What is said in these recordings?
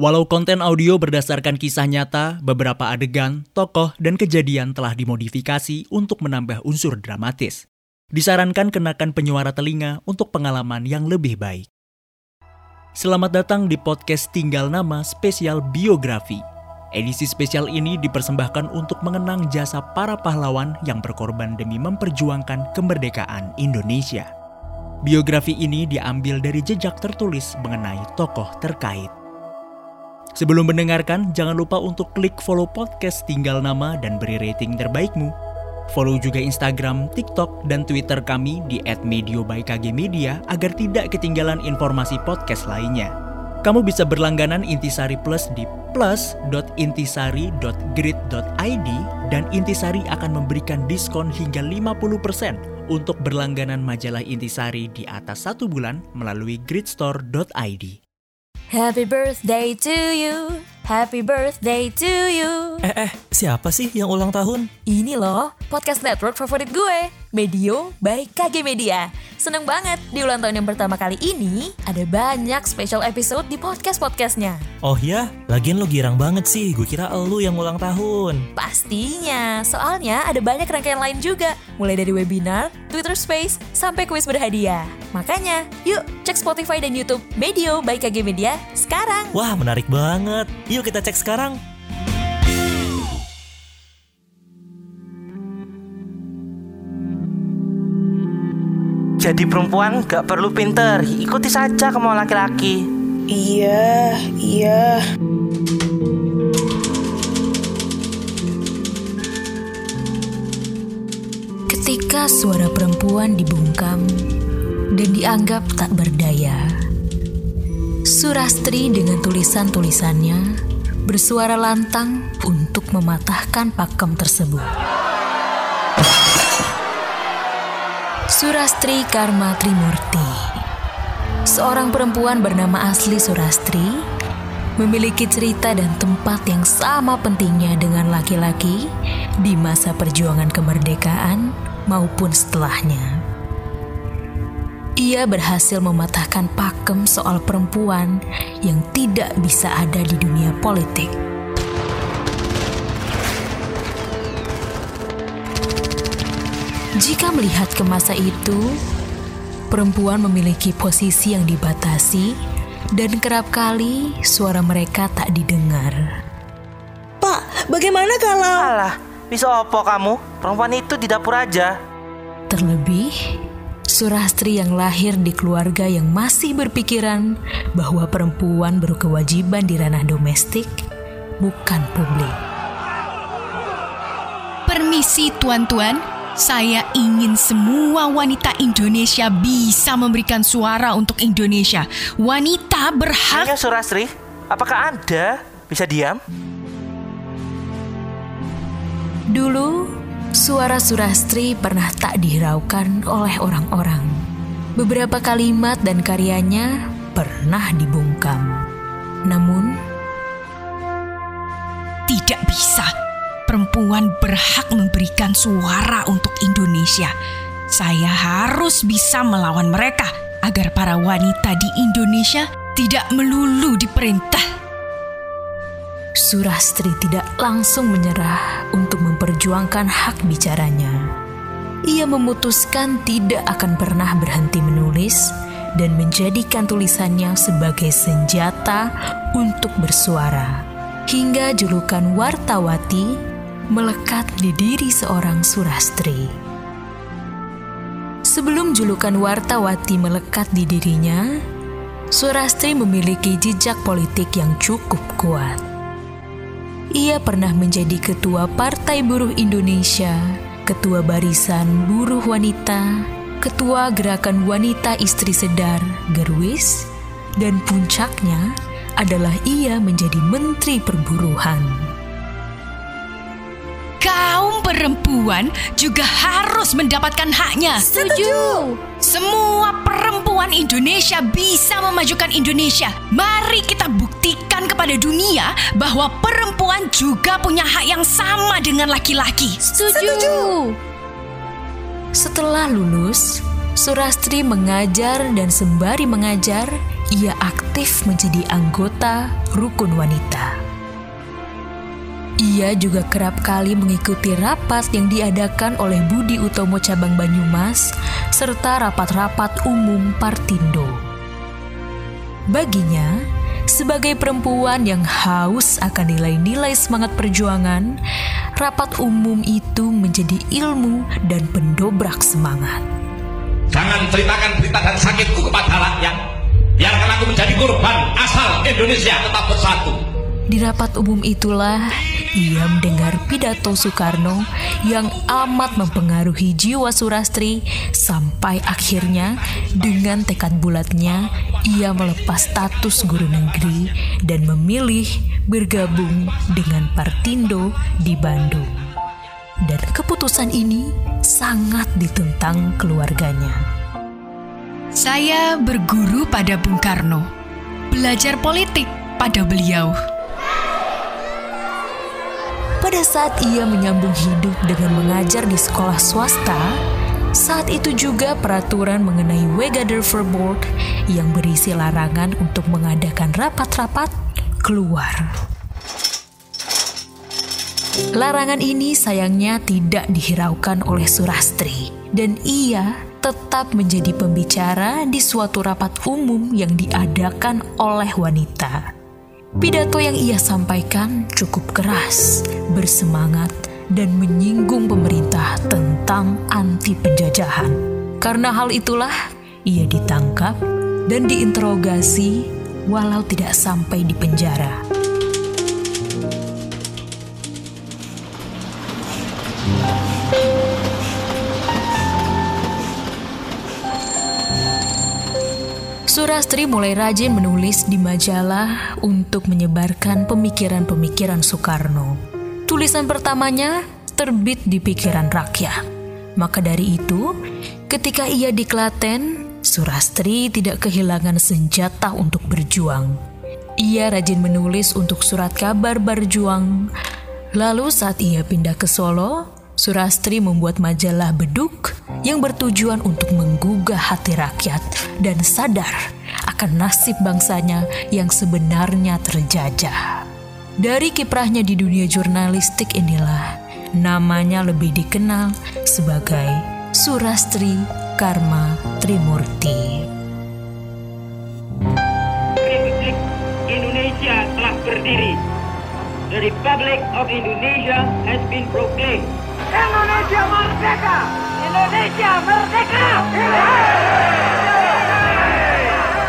Walau konten audio berdasarkan kisah nyata, beberapa adegan, tokoh, dan kejadian telah dimodifikasi untuk menambah unsur dramatis. Disarankan kenakan penyuara telinga untuk pengalaman yang lebih baik. Selamat datang di podcast Tinggal Nama spesial biografi. Edisi spesial ini dipersembahkan untuk mengenang jasa para pahlawan yang berkorban demi memperjuangkan kemerdekaan Indonesia. Biografi ini diambil dari jejak tertulis mengenai tokoh terkait. Sebelum mendengarkan, jangan lupa untuk klik follow podcast Tinggal Nama dan beri rating terbaikmu. Follow juga Instagram, TikTok, dan Twitter kami di @medio_by_kg_media agar tidak ketinggalan informasi podcast lainnya. Kamu bisa berlangganan Intisari Plus di plus.intisari.grid.id dan Intisari akan memberikan diskon hingga 50% untuk berlangganan majalah Intisari di atas satu bulan melalui gridstore.id. Happy birthday to you. Happy birthday to you. Eh, eh, siapa sih yang ulang tahun? Ini loh, podcast network favorit gue. Medio by KG Media. Seneng banget, di ulang tahun yang pertama kali ini, ada banyak special episode di podcast-podcastnya. Oh ya, lagian lo girang banget sih. Gue kira lo yang ulang tahun. Pastinya, soalnya ada banyak rangkaian lain juga. Mulai dari webinar, Twitter Space, sampai kuis berhadiah. Makanya, yuk cek Spotify dan Youtube Medio by KG Media sekarang. Wah, menarik banget. Yuk kita cek sekarang. Jadi perempuan gak perlu pinter, ikuti saja kemauan laki-laki. Iya, iya. Ketika suara perempuan dibungkam dan dianggap tak berdaya, Surastri dengan tulisan-tulisannya bersuara lantang untuk mematahkan pakem tersebut. Surastri Karma Trimurti Seorang perempuan bernama asli Surastri memiliki cerita dan tempat yang sama pentingnya dengan laki-laki di masa perjuangan kemerdekaan maupun setelahnya. Ia berhasil mematahkan pakem soal perempuan yang tidak bisa ada di dunia politik. Jika melihat ke masa itu, perempuan memiliki posisi yang dibatasi dan kerap kali suara mereka tak didengar. Pak, bagaimana kalau... Alah, bisa opo kamu? Perempuan itu di dapur aja. Terlebih, Surastri yang lahir di keluarga yang masih berpikiran bahwa perempuan berkewajiban di ranah domestik, bukan publik. Permisi tuan-tuan, saya ingin semua wanita Indonesia bisa memberikan suara untuk Indonesia. Wanita berhak... Hanya Surastri, apakah Anda bisa diam? Dulu, suara Surastri pernah tak dihiraukan oleh orang-orang. Beberapa kalimat dan karyanya pernah dibungkam. Namun, Tidak bisa. Perempuan berhak memberikan suara untuk Indonesia. Saya harus bisa melawan mereka agar para wanita di Indonesia tidak melulu diperintah. Surastri tidak langsung menyerah untuk memperjuangkan hak bicaranya. Ia memutuskan tidak akan pernah berhenti menulis dan menjadikan tulisannya sebagai senjata untuk bersuara. Hingga julukan Wartawati melekat di diri seorang Surastri. Sebelum julukan Wartawati melekat di dirinya, Surastri memiliki jejak politik yang cukup kuat. Ia pernah menjadi ketua Partai Buruh Indonesia, ketua Barisan Buruh Wanita, ketua Gerakan Wanita Istri Sedar Gerwis, dan puncaknya adalah ia menjadi Menteri Perburuhan. Kaum perempuan juga harus mendapatkan haknya. Setuju! Semua perempuan Indonesia bisa memajukan Indonesia. Mari kita buktikan kepada dunia bahwa perempuan juga punya hak yang sama dengan laki-laki. Setuju! Setelah lulus, Surastri mengajar dan sembari mengajar, ia aktif menjadi anggota rukun wanita. Ia juga kerap kali mengikuti rapat yang diadakan oleh Budi Utomo Cabang Banyumas serta rapat-rapat umum Partindo. Baginya, sebagai perempuan yang haus akan nilai-nilai semangat perjuangan, rapat umum itu menjadi ilmu dan pendobrak semangat. Jangan ceritakan berita dan sakitku kepada rakyat. Biarkan aku menjadi korban asal Indonesia tetap bersatu. Di rapat umum itulah ia mendengar pidato Soekarno yang amat mempengaruhi jiwa Surastri sampai akhirnya dengan tekad bulatnya ia melepas status guru negeri dan memilih bergabung dengan Partindo di Bandung. Dan keputusan ini sangat ditentang keluarganya. Saya berguru pada Bung Karno, belajar politik pada beliau. Pada saat ia menyambung hidup dengan mengajar di sekolah swasta, saat itu juga peraturan mengenai Wegather Board yang berisi larangan untuk mengadakan rapat-rapat keluar. Larangan ini sayangnya tidak dihiraukan oleh Surastri dan ia tetap menjadi pembicara di suatu rapat umum yang diadakan oleh wanita. Pidato yang ia sampaikan cukup keras, bersemangat, dan menyinggung pemerintah tentang anti penjajahan. Karena hal itulah ia ditangkap dan diinterogasi walau tidak sampai di penjara. Surastri mulai rajin menulis di majalah untuk menyebarkan pemikiran-pemikiran Soekarno. Tulisan pertamanya terbit di pikiran rakyat. Maka dari itu, ketika ia di Klaten, Surastri tidak kehilangan senjata untuk berjuang. Ia rajin menulis untuk surat kabar berjuang. Lalu saat ia pindah ke Solo, Surastri membuat majalah Beduk yang bertujuan untuk menggugah hati rakyat dan sadar akan nasib bangsanya yang sebenarnya terjajah. Dari kiprahnya di dunia jurnalistik inilah namanya lebih dikenal sebagai Surastri Karma Trimurti. Republik Indonesia telah berdiri. The Republic of Indonesia has been proclaimed. Indonesia merdeka! Indonesia merdeka!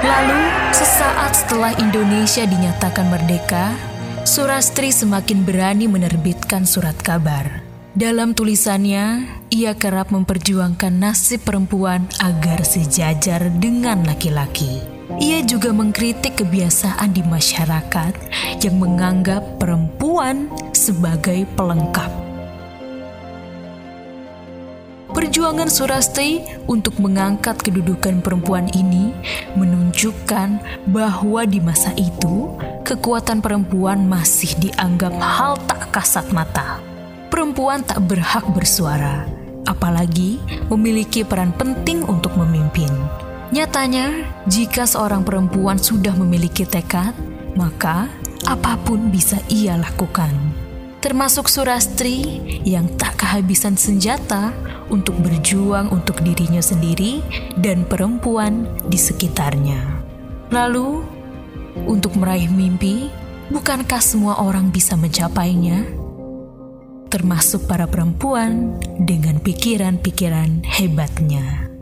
Lalu, sesaat setelah Indonesia dinyatakan merdeka, Surastri semakin berani menerbitkan surat kabar. Dalam tulisannya, ia kerap memperjuangkan nasib perempuan agar sejajar dengan laki-laki. Ia juga mengkritik kebiasaan di masyarakat yang menganggap perempuan sebagai pelengkap. Perjuangan Surasti untuk mengangkat kedudukan perempuan ini menunjukkan bahwa di masa itu kekuatan perempuan masih dianggap hal tak kasat mata. Perempuan tak berhak bersuara, apalagi memiliki peran penting untuk memimpin. Nyatanya, jika seorang perempuan sudah memiliki tekad, maka apa pun bisa ia lakukan. Termasuk Surastri yang tak kehabisan senjata untuk berjuang untuk dirinya sendiri dan perempuan di sekitarnya. Lalu, untuk meraih mimpi, bukankah semua orang bisa mencapainya? Termasuk para perempuan dengan pikiran-pikiran hebatnya.